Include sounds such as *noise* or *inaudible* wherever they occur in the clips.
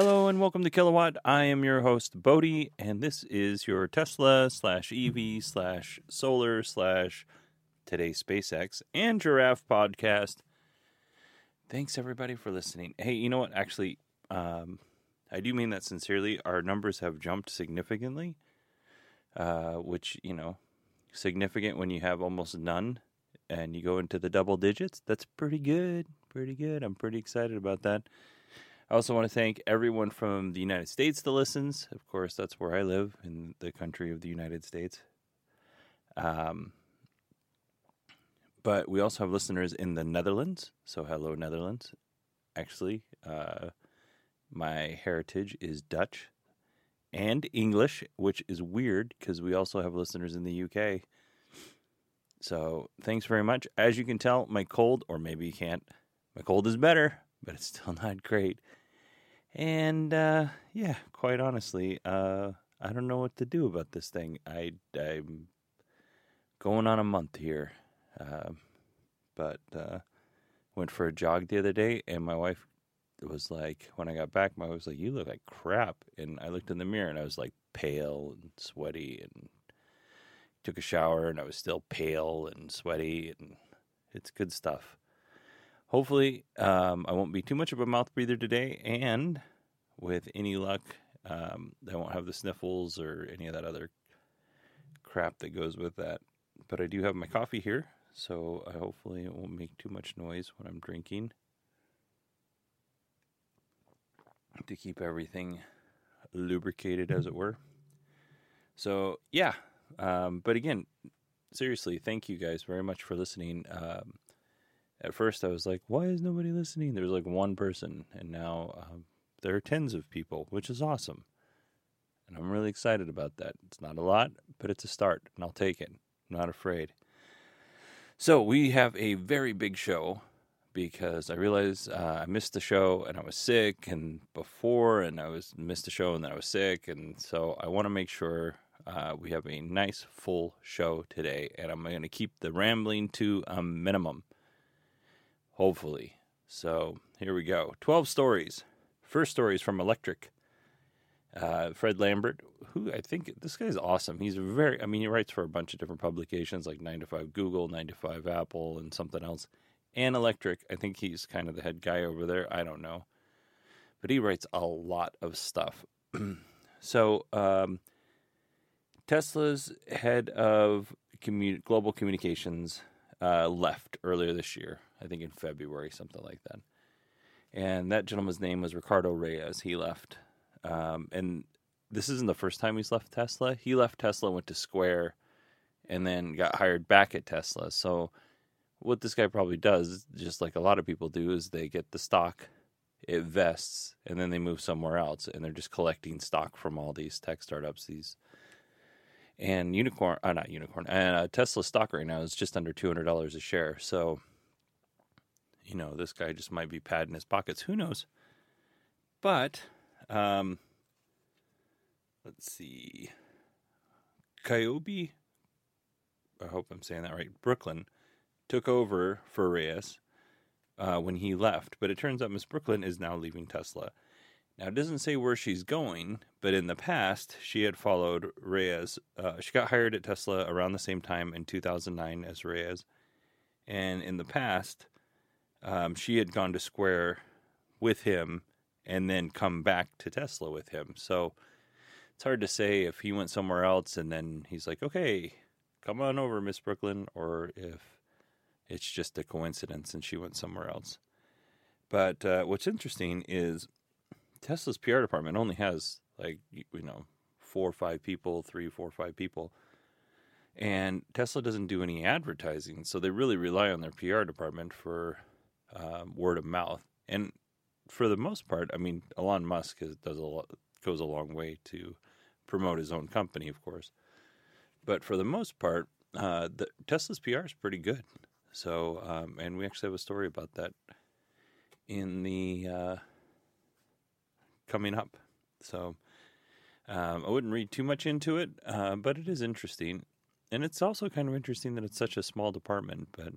Hello and welcome to Kilowatt. I am your host Bodie, and this is your Tesla slash EV slash solar slash today SpaceX and Giraffe podcast. Thanks everybody for listening. Hey, you know what? Actually, um, I do mean that sincerely. Our numbers have jumped significantly, uh, which you know, significant when you have almost none and you go into the double digits. That's pretty good. Pretty good. I'm pretty excited about that. I also want to thank everyone from the United States that listens. Of course, that's where I live in the country of the United States. Um, but we also have listeners in the Netherlands. So, hello, Netherlands. Actually, uh, my heritage is Dutch and English, which is weird because we also have listeners in the UK. So, thanks very much. As you can tell, my cold, or maybe you can't, my cold is better, but it's still *laughs* not great. And uh, yeah, quite honestly, uh, I don't know what to do about this thing. I I'm going on a month here, uh, but uh, went for a jog the other day, and my wife was like, when I got back, my wife was like, "You look like crap," and I looked in the mirror, and I was like pale and sweaty, and took a shower, and I was still pale and sweaty, and it's good stuff hopefully um, I won't be too much of a mouth breather today, and with any luck, um, I won't have the sniffles or any of that other crap that goes with that. But I do have my coffee here, so I hopefully it won't make too much noise when I'm drinking to keep everything lubricated, as it were. So yeah, um, but again, seriously, thank you guys very much for listening. Um, at first I was like, why is nobody listening? There was like one person, and now um, there are tens of people, which is awesome. And I'm really excited about that. It's not a lot, but it's a start, and I'll take it. I'm not afraid. So we have a very big show because I realized uh, I missed the show and I was sick, and before, and I was missed the show and then I was sick, and so I want to make sure uh, we have a nice full show today, and I'm going to keep the rambling to a minimum hopefully. So here we go 12 stories. First story is from Electrek. Uh, Fred Lambert, who I think this guy's awesome. He's very, I mean, he writes for a bunch of different publications like 9 to 5 Google, 9 to 5 Apple, and something else. And Electrek, I think he's kind of the head guy over there. I don't know. But he writes a lot of stuff. *clears throat* so, um, Tesla's head of global communications uh, left earlier this year. I think in February, something like that. And that gentleman's name was Ricardo Reyes. He left, um, and this isn't the first time he's left Tesla. He left Tesla, went to Square, and then got hired back at Tesla. So, what this guy probably does, just like a lot of people do, is they get the stock, it vests, and then they move somewhere else, and they're just collecting stock from all these tech startups, these and unicorn, uh, not unicorn, and uh, Tesla stock right now is just under two hundred dollars a share. So, you know, this guy just might be padding his pockets. Who knows? But, um, let's see, Khobi, I hope I'm saying that right. Brooklyn took over for Reyes uh, when he left, but it turns out Miss Brooklyn is now leaving Tesla Now, it doesn't say where she's going, but in the past, she had followed Reyes. Uh, she got hired at Tesla around the same time in 2009 as Reyes. And in the past, um, she had gone to Square with him and then come back to Tesla with him. So it's hard to say if he went somewhere else and then he's like, okay, come on over, Miss Brooklyn, or if it's just a coincidence and she went somewhere else. But uh, what's interesting is Tesla's PR department only has like you know four or five people, three, four, or five people, and Tesla doesn't do any advertising, so they really rely on their PR department for um, word of mouth. And for the most part, I mean, Elon Musk has, does a lot, goes a long way to promote his own company, of course. But for the most part, uh, the, Tesla's PR is pretty good. So, um, and we actually have a story about that in the uh, coming up. So, um, I wouldn't read too much into it, uh, but it is interesting. And it's also kind of interesting that it's such a small department, but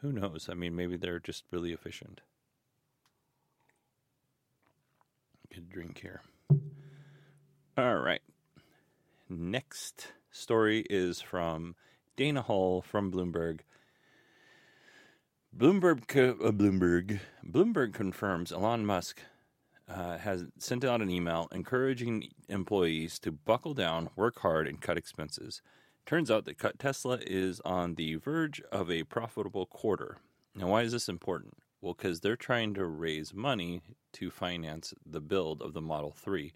who knows? I mean, maybe they're just really efficient. Good drink here. All right. Next story is from Dana Hall from Bloomberg. Bloomberg, uh, Bloomberg, Bloomberg confirms Elon Musk uh, has sent out an email encouraging employees to buckle down, work hard, and cut expenses. Turns out that Tesla is on the verge of a profitable quarter. Now, why is this important? Well, because they're trying to raise money to finance the build of the Model 3,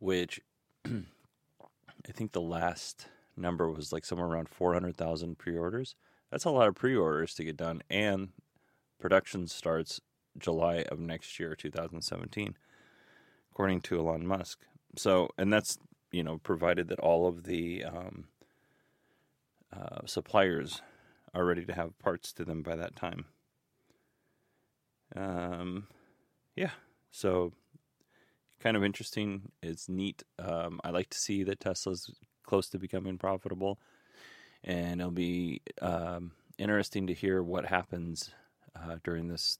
which *clears throat* I think the last number was like somewhere around 400,000 pre orders. That's a lot of pre orders to get done, and production starts July of next year, 2017, according to Elon Musk. So, and that's, you know, provided that all of the um, uh, suppliers are ready to have parts to them by that time. Um, yeah, so kind of interesting. It's neat. Um, I like to see that Tesla's close to becoming profitable, and it'll be um, interesting to hear what happens uh, during this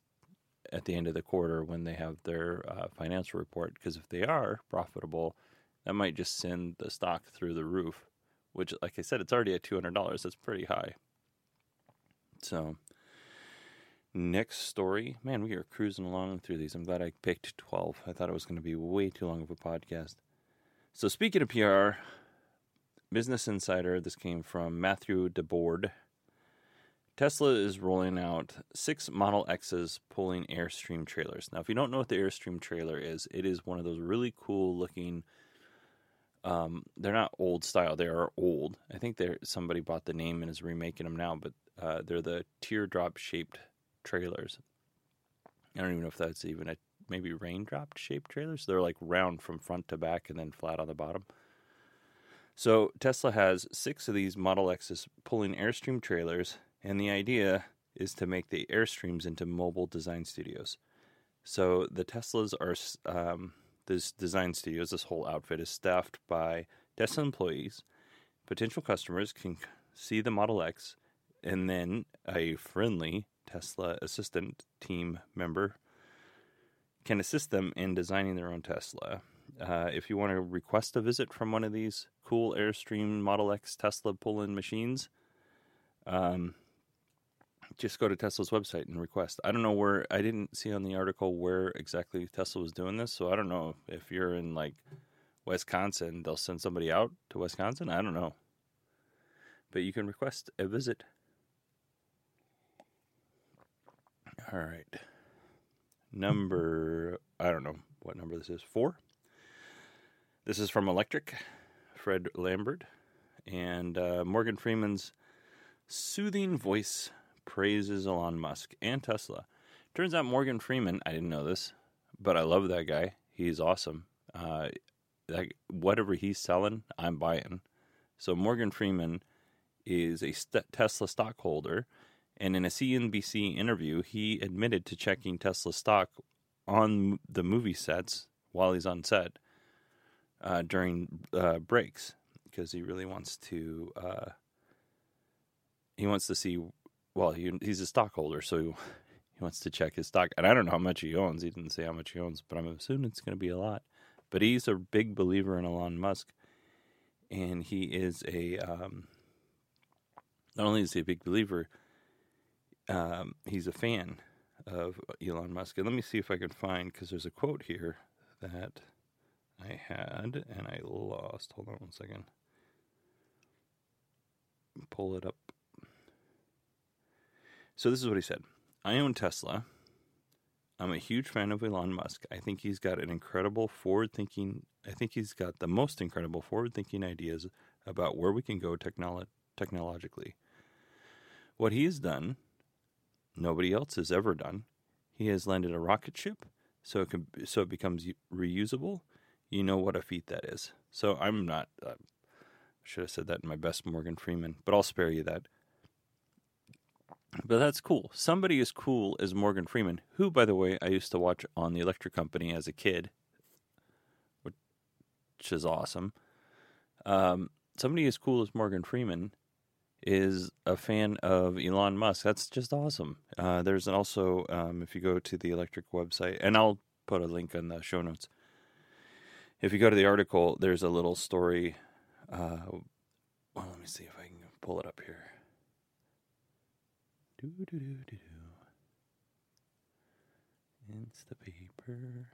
at the end of the quarter when they have their uh, financial report. Because if they are profitable, that might just send the stock through the roof. Which, like I said, it's already at two hundred dollars. That's pretty high. So, next story, man, we are cruising along through these. I'm glad I picked twelve. I thought it was going to be way too long of a podcast. So, speaking of PR, Business Insider. This came from Matthew DeBord Tesla is rolling out six Model X's pulling Airstream trailers. Now, if you don't know what the Airstream trailer is, it is one of those really cool looking. Um, they're not old style; they are old. I think they're somebody bought the name and is remaking them now, but uh, they're the teardrop shaped trailers. I don't even know if that's even a maybe raindrop shaped trailers. They're like round from front to back and then flat on the bottom. So Tesla has six of these Model X's pulling Airstream trailers and the idea is to make the Airstreams into mobile design studios. So the Teslas are um, this design studios. This whole outfit is staffed by Tesla employees. Potential customers can see the Model X, and then a friendly Tesla assistant team member can assist them in designing their own Tesla. Uh, if you want to request a visit from one of these cool Airstream Model X Tesla pull-in machines, um, just go to Tesla's website and request. I don't know where I didn't see on the article where exactly Tesla was doing this, so I don't know if you're in like Wisconsin, they'll send somebody out to Wisconsin. I don't know. But you can request a visit. All right. Number I don't know what number this is. 4. This is from Electrek, Fred Lambert, and uh, Morgan Freeman's soothing voice praises Elon Musk and Tesla. Turns out Morgan Freeman, I didn't know this, but I love that guy. He's awesome. Uh, like whatever he's selling, I'm buying. So Morgan Freeman is a st- Tesla stockholder, and in a CNBC interview, he admitted to checking Tesla stock on the movie sets while he's on set uh, during uh, breaks because he really wants to. Uh, he wants to see well, he, he's a stockholder, so he, wants to check his stock, and I don't know how much he owns. He didn't say how much he owns, but I'm assuming it's going to be a lot. But he's a big believer in Elon Musk, and he is a um, not only is he a big believer, um, he's a fan of Elon Musk. And let me see if I can find because there's a quote here that I had and I lost. Hold on one second. Pull it up. So this is what he said. I own Tesla. I'm a huge fan of Elon Musk. I think he's got an incredible forward thinking, I think he's got the most incredible forward thinking ideas about where we can go technolo- technologically. What he has done, nobody else has ever done. He has landed a rocket ship so it can so it becomes reusable. You know what a feat that is. So I'm not uh, should have said that in my best Morgan Freeman, but I'll spare you that. But that's cool. Somebody as cool as Morgan Freeman, who, by the way, I used to watch on the Electric Company as a kid, which is awesome. Um, somebody as cool as Morgan Freeman is a fan of Elon Musk. That's just awesome. Uh, there's also, um, if you go to the Electrek website, and I'll put a link in the show notes. If you go to the article, there's a little story. Uh, well, let me see if I can pull it up here. Do do do do do. Instapaper.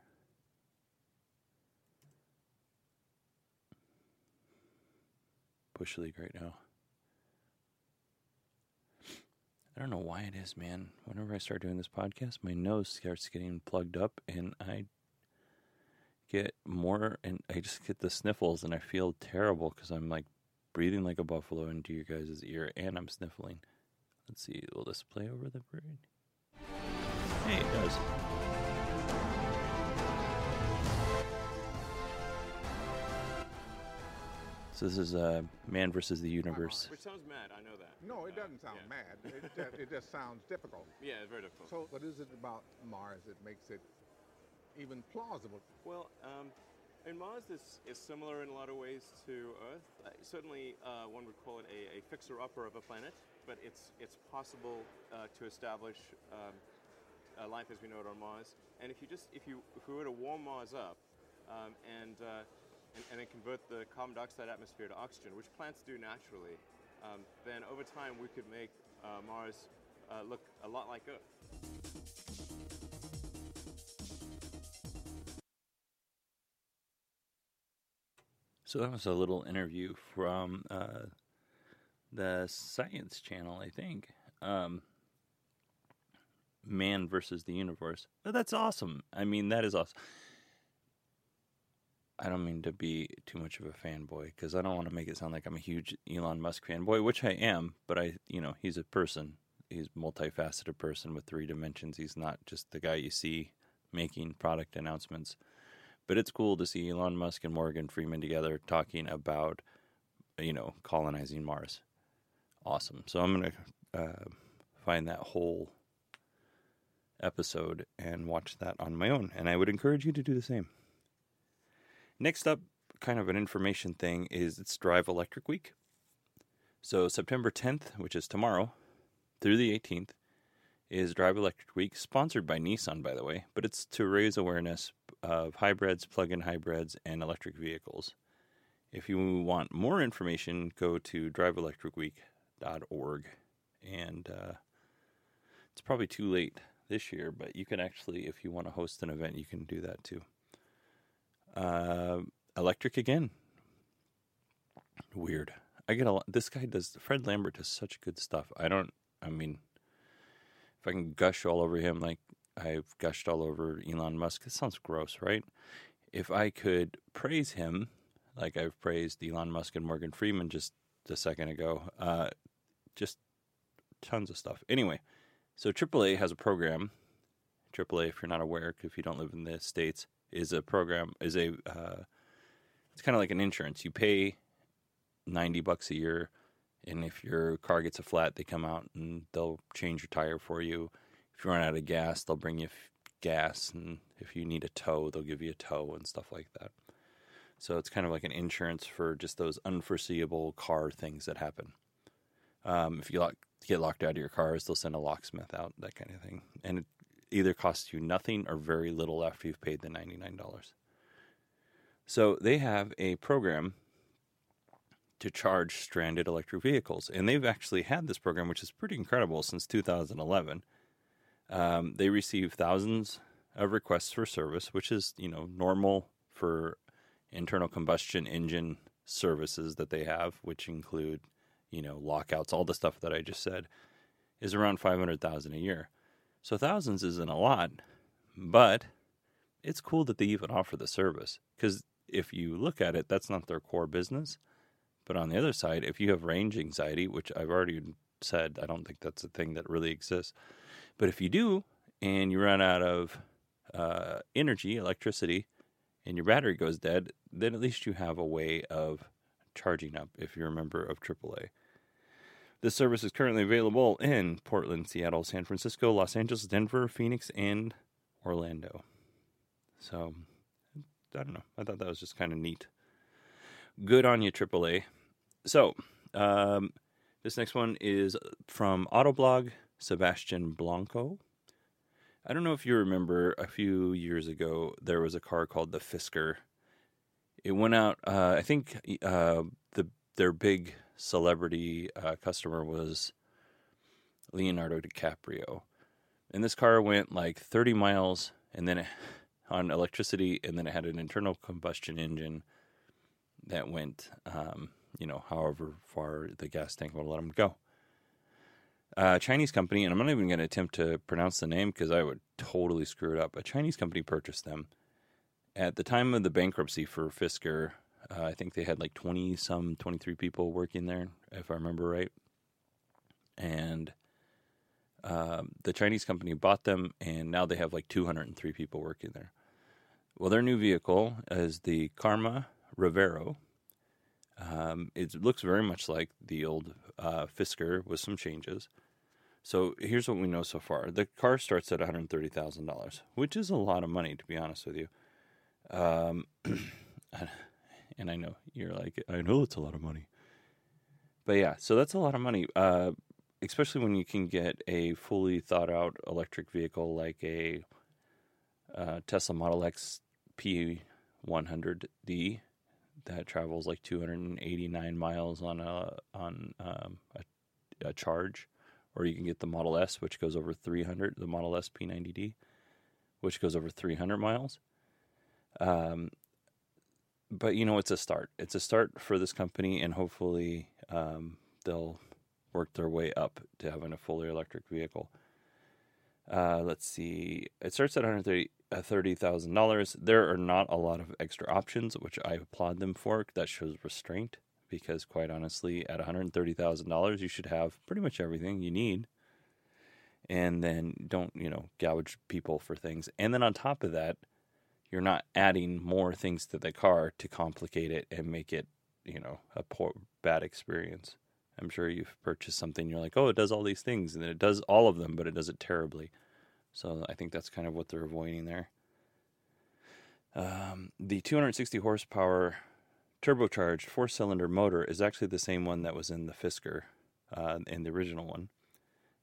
Bush League right now. I don't know why it is, man. Whenever I start doing this podcast, my nose starts getting plugged up and I get more and I just get the sniffles and I feel terrible because I'm like breathing like a buffalo into your guys' ear and I'm sniffling. Let's see, will this play over the bird? Hey, it does. So this is uh, Man versus the Universe. Which sounds mad, I know that. No, it Uh, doesn't sound yeah. mad. *laughs* It just, it just sounds difficult. Yeah, it's very difficult. So, what is it about Mars that makes it even plausible? well, um, and Mars is, is similar in a lot of ways to Earth. Uh, certainly, uh, one would call it a, a fixer-upper of a planet, but it's it's possible uh, to establish um, uh, life as we know it on Mars. And if you just if you if we were to warm Mars up um, and, uh, and and then convert the carbon dioxide atmosphere to oxygen, which plants do naturally, um, then over time we could make uh, Mars uh, look a lot like Earth. So that was a little interview from uh, the Science Channel, I think. Um, Man versus the Universe. But that's awesome. I mean, that is awesome. I don't mean to be too much of a fanboy because I don't want to make it sound like I'm a huge Elon Musk fanboy, which I am. But I, you know, he's a person. He's a multifaceted person with three dimensions. He's not just the guy you see making product announcements. But it's cool to see Elon Musk and Morgan Freeman together talking about, you know, colonizing Mars. Awesome. So I'm going to uh, find that whole episode and watch that on my own. And I would encourage you to do the same. Next up, kind of an information thing, is it's Drive Electric Week. So September 10th, which is tomorrow, through the 18th, is Drive Electric Week, sponsored by Nissan, by the way, but it's to raise awareness of hybrids, plug in hybrids, and electric vehicles. If you want more information, go to driveelectricweek.org. And uh, it's probably too late this year, but you can actually, if you want to host an event, you can do that too. Uh, Electrek again. Weird. I get a lot. This guy does. Fred Lambert does such good stuff. I don't. I mean, if I can gush all over him like I've gushed all over Elon Musk, it sounds gross, right? If I could praise him like I've praised Elon Musk and Morgan Freeman just a second ago, uh, just tons of stuff. Anyway, so AAA has a program. AAA, if you're not aware, if you don't live in the states, is a program is a uh, it's kind of like an insurance. You pay ninety bucks a year, and if your car gets a flat, they come out and they'll change your tire for you. If you run out of gas, they'll bring you f- gas, and if you need a tow, they'll give you a tow and stuff like that. So it's kind of like an insurance for just those unforeseeable car things that happen. Um, if you lock, get locked out of your cars, they'll send a locksmith out, that kind of thing. And it either costs you nothing or very little after you've paid the $99. So they have a program to charge stranded electric vehicles. And they've actually had this program, which is pretty incredible, since 2011. Um, they receive thousands of requests for service, which is, you know, normal for internal combustion engine services that they have, which include, you know, lockouts, all the stuff that I just said, is around 500,000 a year. So thousands isn't a lot, but it's cool that they even offer the service because if you look at it, that's not their core business. But on the other side, if you have range anxiety, which I've already said, I don't think that's a thing that really exists. But if you do, and you run out of uh, energy, electricity, and your battery goes dead, then at least you have a way of charging up if you're a member of AAA. This service is currently available in Portland, Seattle, San Francisco, Los Angeles, Denver, Phoenix, and Orlando. So, I don't know. I thought that was just kind of neat. Good on you, AAA. So, um, this next one is from Autoblog, Sebastian Blanco. I don't know if you remember a few years ago, there was a car called the Fisker. It went out, uh, I think uh, the their big celebrity uh, customer was Leonardo DiCaprio. And this car went like 30 miles and then it, *laughs* on electricity, and then it had an internal combustion engine that went, um, you know, however far the gas tank would let them go. A Chinese company, and I'm not even going to attempt to pronounce the name because I would totally screw it up. A Chinese company purchased them. At the time of the bankruptcy for Fisker, uh, I think they had like 20 some, 23 people working there, if I remember right. And um, the Chinese company bought them, and now they have like 203 people working there. Well, their new vehicle is the Karma Revero. Um, it looks very much like the old uh, Fisker with some changes. So here's what we know so far: the car starts at one hundred thirty thousand dollars, which is a lot of money, to be honest with you. Um, *clears throat* and I know you're like, I know it's a lot of money, but yeah, so that's a lot of money, uh, especially when you can get a fully thought out electric vehicle like a uh, Tesla Model X P100D that travels like 289 miles on a on um, a, a, charge, or you can get the Model S, which goes over 300. The Model S P90D, which goes over 300 miles. Um, but you know, it's a start. It's a start for this company, and hopefully, um, they'll work their way up to having a fully electric vehicle. Uh, let's see. It starts at 130 $30,000. There are not a lot of extra options, which I applaud them for. That shows restraint because, quite honestly, at $130,000, you should have pretty much everything you need. And then don't, you know, gouge people for things. And then on top of that, you're not adding more things to the car to complicate it and make it, you know, a poor, bad experience. I'm sure you've purchased something, you're like, oh, it does all these things. And then it does all of them, but it does it terribly. So I think that's kind of what they're avoiding there. Um, the 260 horsepower turbocharged four cylinder motor is actually the same one that was in the Fisker uh, in the original one.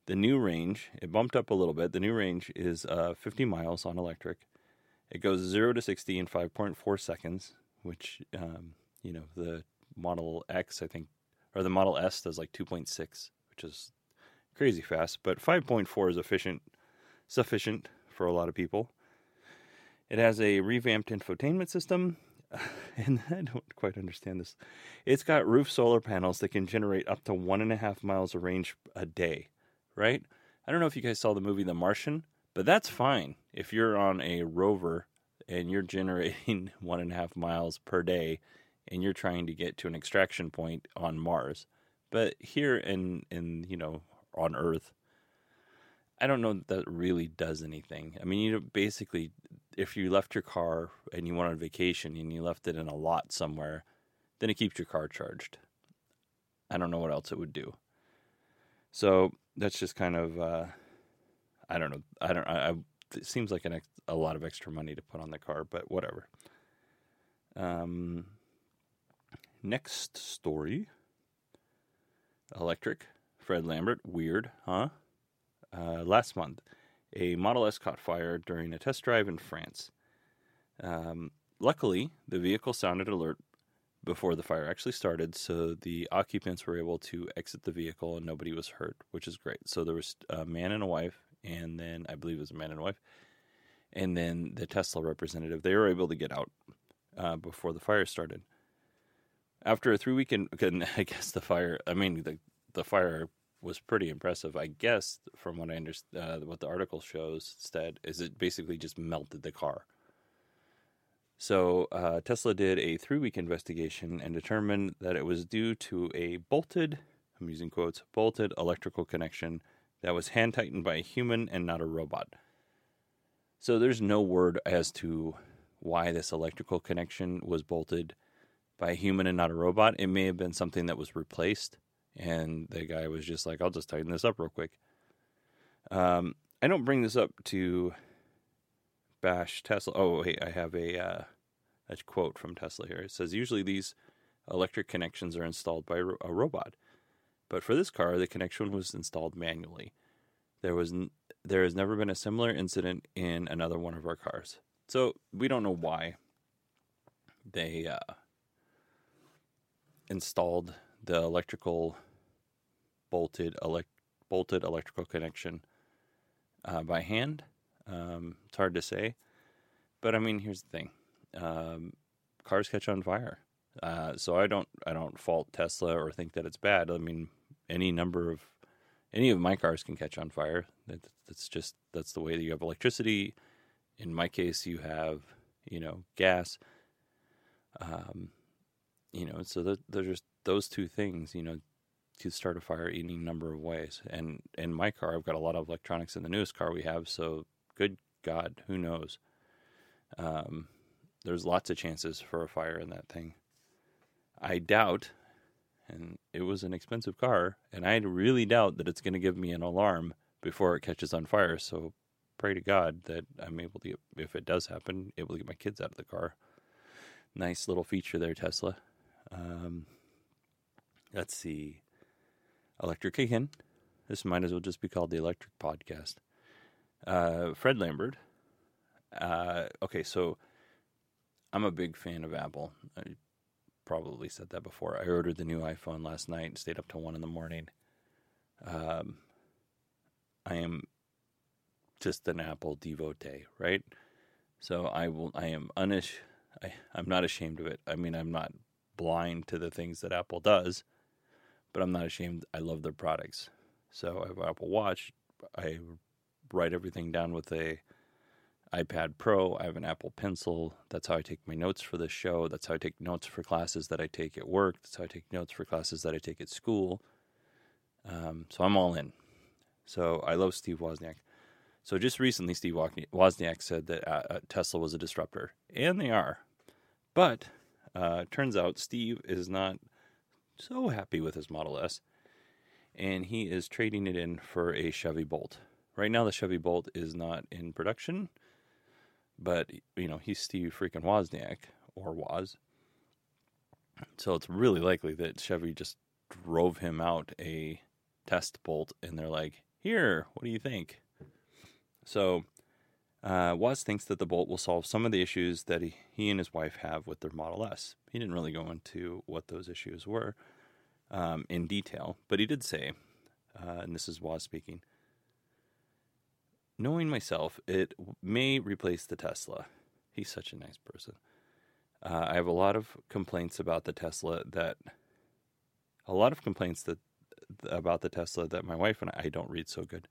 The new range, it bumped up a little bit. The new range is uh, 50 miles on electric. It goes 0 to 60 in 5.4 seconds, which, um, you know, the Model X, I think, or the Model S does like 2.6, which is crazy fast. But 5.4 is efficient sufficient for a lot of people. It has a revamped infotainment system, *laughs* and I don't quite understand this. It's got roof solar panels that can generate up to one and a half miles of range a day, right? I don't know if you guys saw the movie The Martian, but that's fine if you're on a rover and you're generating *laughs* one and a half miles per day and you're trying to get to an extraction point on Mars. But here in, in you know, on Earth, I don't know that, that really does anything. I mean, you know, basically, if you left your car and you went on vacation and you left it in a lot somewhere, then it keeps your car charged. I don't know what else it would do. So that's just kind of, uh, I don't know. I don't. I, I it seems like an ex, a lot of extra money to put on the car, but whatever. Um, next story. Electrek. Fred Lambert. Weird, huh? uh, last month. a Model S caught fire during a test drive in France. Um, luckily, the vehicle sounded alert before the fire actually started, so the occupants were able to exit the vehicle and nobody was hurt, which is great. So there was a man and a wife, and then I believe it was a man and wife, and then the Tesla representative. They were able to get out uh, before the fire started. After a three weekend, *laughs* I guess the fire. I mean, the the fire was pretty impressive. I guess from what I understand, uh, what the article shows instead is it basically just melted the car. So uh, Tesla did a three-week investigation and determined that it was due to a bolted, I'm using quotes, bolted electrical connection that was hand tightened by a human and not a robot. So there's no word as to why this electrical connection was bolted by a human and not a robot. It may have been something that was replaced, and the guy was just like, "I'll just tighten this up real quick." Um, I don't bring this up to bash Tesla. Oh, wait, I have a uh, a quote from Tesla here. It says usually these electric connections are installed by a robot, but for this car, the connection was installed manually. There was n- there has never been a similar incident in another one of our cars. So we don't know why they uh, installed the electrical bolted elect- bolted electrical connection uh, by hand. Um, it's hard to say, but I mean, here's the thing: um, cars catch on fire. Uh, so I don't I don't fault Tesla or think that it's bad. I mean, any number of any of my cars can catch on fire. That, that's just that's the way that you have electricity. In my case, you have you know gas. Um, you know, so there's just those two things. You know, to start a fire any number of ways. And in my car, I've got a lot of electronics in the newest car we have. So good God, who knows? Um, there's lots of chances for a fire in that thing. I doubt, and it was an expensive car, and I really doubt that it's going to give me an alarm before it catches on fire. So pray to God that I'm able to, get, if it does happen, able to get my kids out of the car. Nice little feature there, Tesla. Um, let's see. Electrek again. This might as well just be called the Electrek Podcast. Uh, Fred Lambert. Uh, okay, so I'm a big fan of Apple. I probably said that before. I ordered the new iPhone last night, and stayed up till one in the morning. Um, I am just an Apple devotee, right? So I will. I am unish. I, I'm not ashamed of it. I mean, I'm not blind to the things that Apple does, but I'm not ashamed. I love their products. So I have Apple Watch. I write everything down with a iPad Pro. I have an Apple Pencil. That's how I take my notes for this show. That's how I take notes for classes that I take at work. That's how I take notes for classes that I take at school. Um, so I'm all in. So I love Steve Wozniak. So just recently, Steve Wozniak said that uh, uh, Tesla was a disruptor, and they are. But uh, turns out Steve is not so happy with his Model S, and he is trading it in for a Chevy Bolt. Right now, the Chevy Bolt is not in production but you know he's Steve freaking Wozniak or Woz. So it's really likely that Chevy just drove him out a test bolt, and they're like, "Here, what do you think?" So uh, Woz thinks that the bolt will solve some of the issues that he, he and his wife have with their Model S. He didn't really go into what those issues were um, in detail, but he did say, uh, and this is Woz speaking knowing myself, it may replace the Tesla. He's such a nice person. Uh, I have a lot of complaints about the Tesla that, a lot of complaints that about the Tesla that my wife and I, I don't read so good.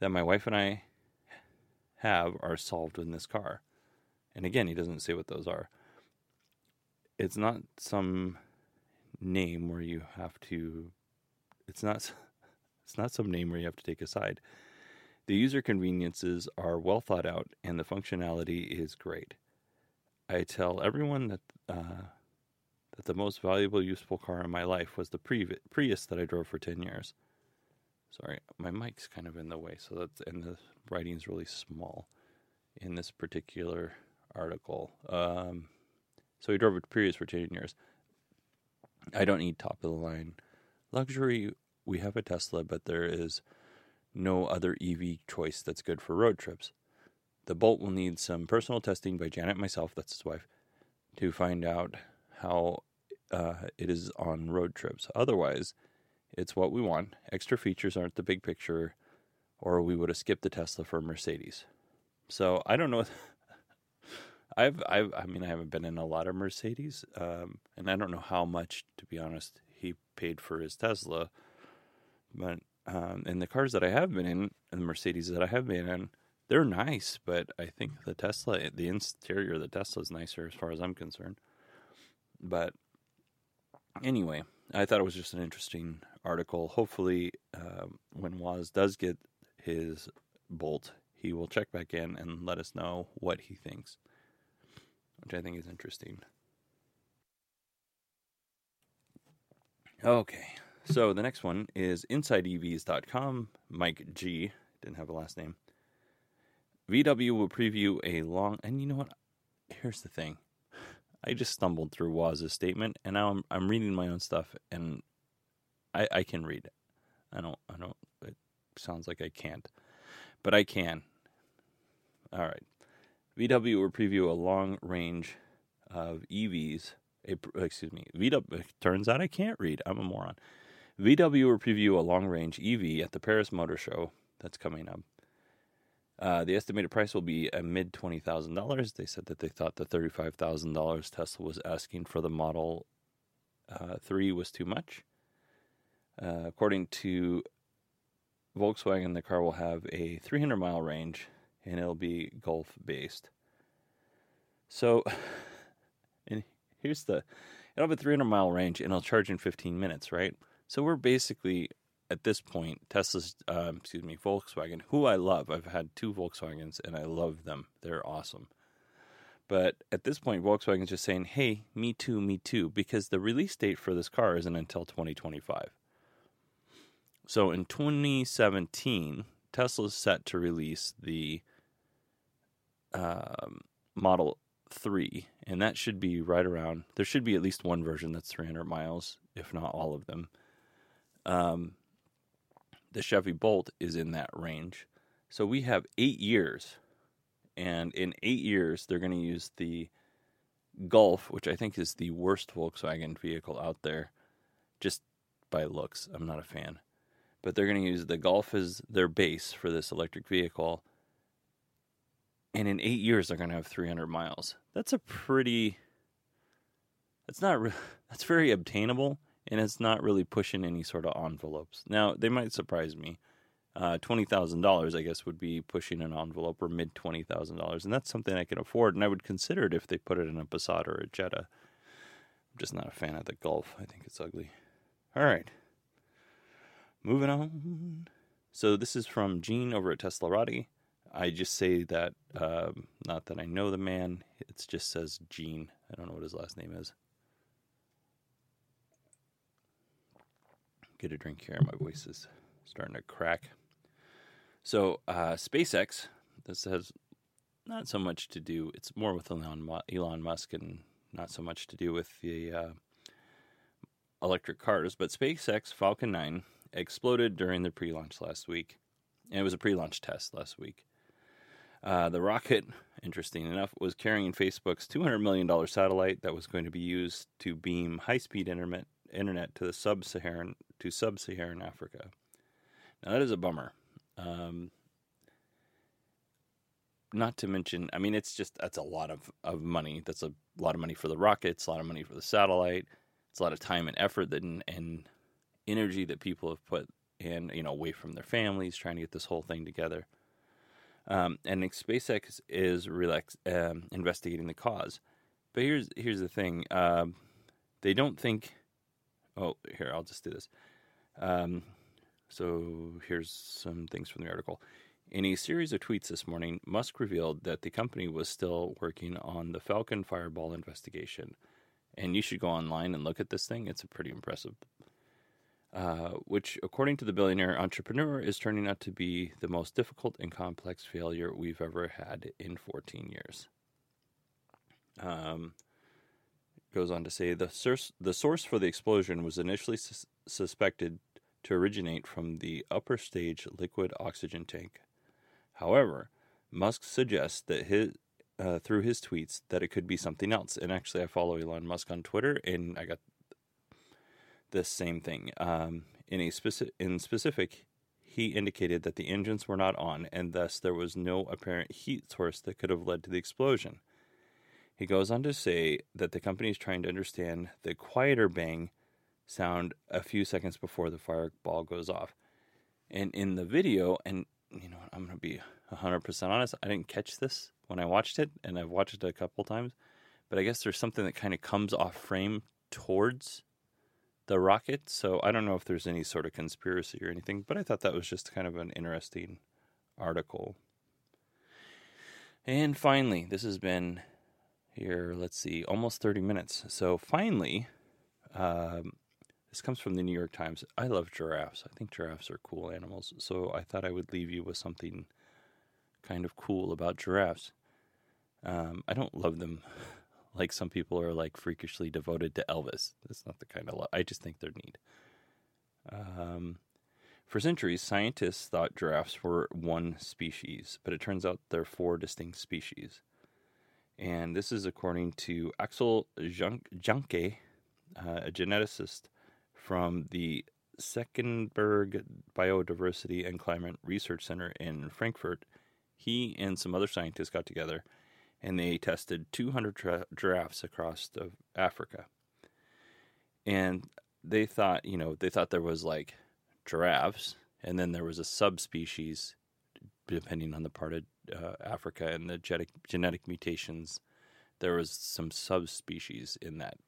That my wife and I have are solved in this car. And again, he doesn't say what those are. It's not some name where you have to. It's not. It's not some name where you have to take a side. The user conveniences are well thought out and the functionality is great. I tell everyone that uh, that the most valuable, useful car in my life was the Prius that I drove for 10 years. Sorry, my mic's kind of in the way, so that's and the writing's really small in this particular article. Um, so he drove a Prius for 10 years. I don't need top of the line luxury. We have a Tesla, but there is no other EV choice that's good for road trips. The Bolt will need some personal testing by Janet, myself, that's his wife, to find out how uh, it is on road trips. Otherwise, it's what we want. Extra features aren't the big picture, or we would have skipped the Tesla for Mercedes. So I don't know. *laughs* I've, I've, I mean, I haven't been in a lot of Mercedes, um, and I don't know how much, to be honest, he paid for his Tesla. But um, in the cars that I have been in, and the Mercedes that I have been in, they're nice. But I think the Tesla, the interior of the Tesla is nicer as far as I'm concerned. But anyway, I thought it was just an interesting article. Hopefully, uh, when Woz does get his Bolt, he will check back in and let us know what he thinks which I think is interesting. Okay, so the next one is InsideEVs.com. Mike G didn't have a last name. VW will preview a long, and you know what? Here's the thing. I just stumbled through Woz's statement, and now I'm I'm reading my own stuff, and I I can read it. I don't I don't. It sounds like I can't, but I can. All right. VW will preview a long range of EVs. A, excuse me, VW. Turns out I can't read. I'm a moron. VW will preview a long range EV at the Paris Motor Show that's coming up. Uh, the estimated price will be a mid twenty thousand dollars. They said that they thought the thirty five thousand dollars Tesla was asking for the Model uh, Three was too much. Uh, according to Volkswagen, the car will have a 300 mile range and it'll be Golf based. So, *laughs* and here's the it'll have a 300 mile range and it'll charge in 15 minutes, right? So we're basically at this point Tesla's, um, excuse me, Volkswagen, who I love. I've had two Volkswagens and I love them. They're awesome. But at this point, Volkswagen's just saying, "Hey, me too, me too," because the release date for this car isn't until 2025. So in 2017, Tesla's set to release the um, Model 3, and that should be right around, there should be at least one version that's 300 miles, if not all of them. Um, the Chevy Bolt is in that range. So we have eight years, and in eight years, they're going to use the Golf, which I think is the worst Volkswagen vehicle out there, just by looks. I'm not a fan. But they're going to use the Golf as their base for this electric vehicle and in eight years they're going to have 300 miles. That's a pretty. That's not. Re- *laughs* that's very obtainable, and it's not really pushing any sort of envelopes. Now they might surprise me. Uh, twenty thousand dollars, I guess, would be pushing an envelope, or mid twenty thousand dollars, and that's something I can afford, and I would consider it if they put it in a Passat or a Jetta. I'm just not a fan of the Golf. I think it's ugly. All right, moving on. So this is from Gene over at Teslarati. I just say that, um, not that I know the man. It just says Gene. I don't know what his last name is. Get a drink here. My voice is starting to crack. So, uh, SpaceX, this has not so much to do, it's more with Elon, Musk and not so much to do with the uh, electric cars. But SpaceX Falcon 9 exploded during the pre launch last week. And it was a pre launch test last week. Uh, the rocket, interesting enough, was carrying Facebook's $200 million satellite that was going to be used to beam high-speed internet, internet to the sub-Saharan to sub-Saharan Africa. Now that is a bummer. Um, not to mention, I mean, it's just that's a lot of, of money. That's a lot of money for the rockets, a lot of money for the satellite. It's a lot of time and effort and, and energy that people have put in, you know, away from their families, trying to get this whole thing together. Um, and SpaceX is relax, um, investigating the cause. But here's here's the thing: um, they don't think. Oh, here I'll just do this. Um, so here's some things from the article. In a series of tweets this morning, Musk revealed that the company was still working on the Falcon Fireball investigation. And you should go online and look at this thing. It's a pretty impressive uh, which, according to the billionaire entrepreneur, is turning out to be the most difficult and complex failure we've ever had in 14 years. Um, goes on to say the source, the source for the explosion was initially sus- suspected to originate from the upper stage liquid oxygen tank. However, Musk suggests that his uh, through his tweets that it could be something else. And actually, I follow Elon Musk on Twitter, and I got this same thing. Um, in a specific, in specific, he indicated that the engines were not on, and thus there was no apparent heat source that could have led to the explosion. He goes on to say that the company is trying to understand the quieter bang sound a few seconds before the fireball goes off. And in the video, and you know, I'm going to be 100% honest, I didn't catch this when I watched it, and I've watched it a couple times, but I guess there's something that kind of comes off frame towards the rocket. So I don't know if there's any sort of conspiracy or anything, but I thought that was just kind of an interesting article. And finally, this has been here, let's see, almost 30 minutes. So finally, um, this comes from the New York Times. I love giraffes. I think giraffes are cool animals. So I thought I would leave you with something kind of cool about giraffes. Um, I don't love them *laughs* like some people are like freakishly devoted to Elvis. That's not the kind of love. I just think they're neat. Um, for centuries, scientists thought giraffes were one species, but it turns out they're four distinct species. And this is according to Axel Janke, uh, a geneticist from the Senckenberg Biodiversity and Climate Research Center in Frankfurt. He and some other scientists got together and they tested 200 tra- giraffes across Africa. And they thought, you know, they thought there was like giraffes, and then there was a subspecies depending on the part of uh, Africa and the genetic, genetic mutations. There was some subspecies in that,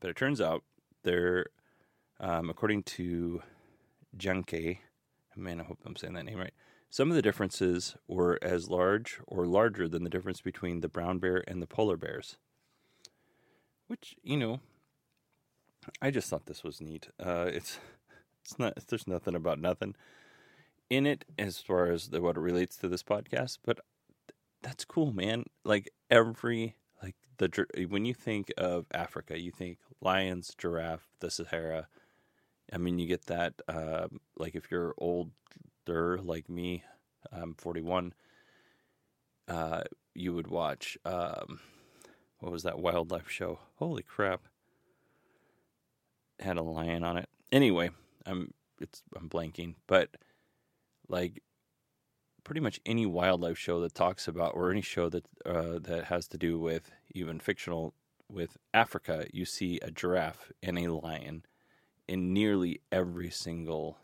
but it turns out there, um, according to Janke, man, I hope I'm saying that name right. Some of the differences were as large or larger than the difference between the brown bear and the polar bears. Which, you know, I just thought this was neat. Uh, it's *laughs* it's not there's nothing about nothing in it as far as the, what it relates to this podcast, but that's cool, man. Like every like the when you think of Africa, you think lions, giraffe, the Sahara. I mean, you get that. Uh, like if you're older, like me, I'm 41, uh, you would watch, um, what was that wildlife show? Holy crap. It had a lion on it. Anyway, I'm it's I'm blanking, but like pretty much any wildlife show that talks about or any show that uh, that has to do with even fictional with Africa, you see a giraffe and a lion in nearly every single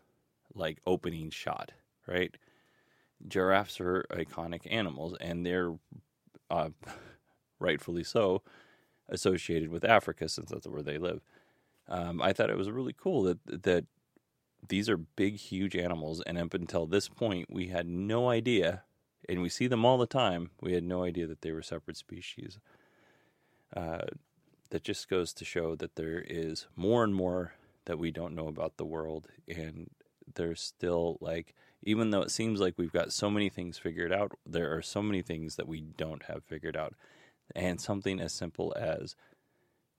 like opening shot, right? Giraffes are iconic animals, and they're uh, *laughs* rightfully so associated with Africa since that's where they live. Um, I thought it was really cool that that these are big, huge animals, and up until this point, we had no idea, and we see them all the time. We had no idea that they were separate species. Uh, that just goes to show that there is more and more that we don't know about the world, and there's still like even though it seems like we've got so many things figured out, there are so many things that we don't have figured out. And something as simple as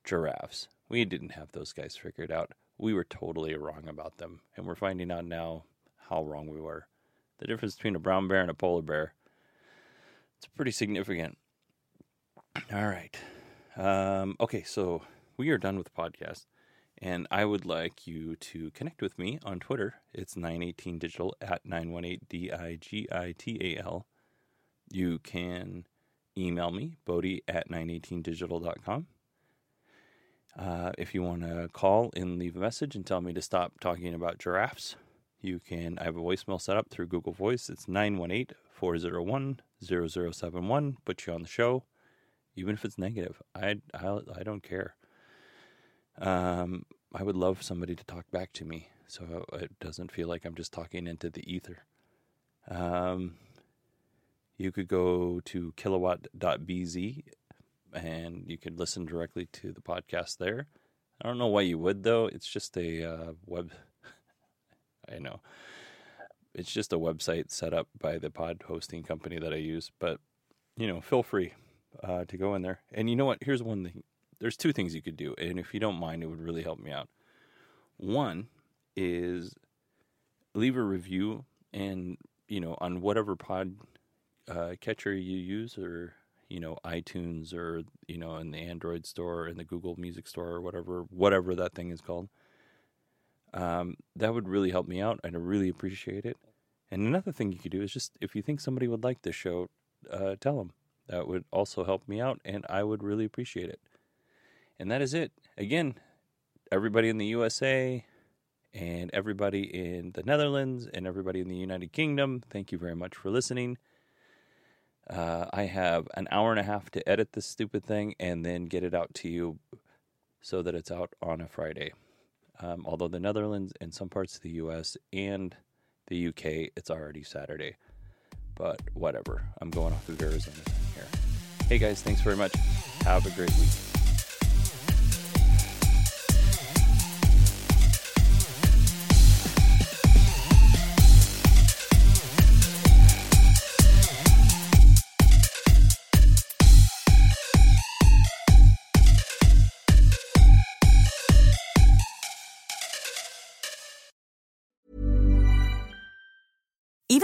giraffes. We didn't have those guys figured out. We were totally wrong about them. And we're finding out now how wrong we were. The difference between a brown bear and a polar bear. It's pretty significant. All right. Um, okay, so we are done with the podcast. And I would like you to connect with me on Twitter. It's 918digital at 918 D I G I T A L. You can email me, Bodie at 918digital.com. Uh, if you want to call and leave a message and tell me to stop talking about giraffes, you can. I have a voicemail set up through Google Voice. It's 918 401 0071. Put you on the show, even if it's negative. I, I, I don't care. Um, I would love somebody to talk back to me so it doesn't feel like I'm just talking into the ether. Um, you could go to kilowatt.bz and you could listen directly to the podcast there. I don't know why you would, though. It's just a uh, web. *laughs* I know. It's just a website set up by the pod hosting company that I use. But, you know, feel free uh, to go in there. And you know what? Here's one thing there's two things you could do, and if you don't mind, it would really help me out. One is leave a review and you know on whatever pod uh, catcher you use or you know iTunes or you know in the Android store in the Google Music store or whatever whatever that thing is called. Um, that would really help me out. I'd really appreciate it. And another thing you could do is just if you think somebody would like this show, uh, tell them. That would also help me out, and I would really appreciate it. And that is it. Again, everybody in the USA and everybody in the Netherlands and everybody in the United Kingdom, thank you very much for listening. Uh, I have an hour and a half to edit this stupid thing and then get it out to you so that it's out on a Friday. Um, although the Netherlands and some parts of the US and the UK, it's already Saturday. But whatever. I'm going off of Arizona time here. Hey guys, thanks very much. Have a great week.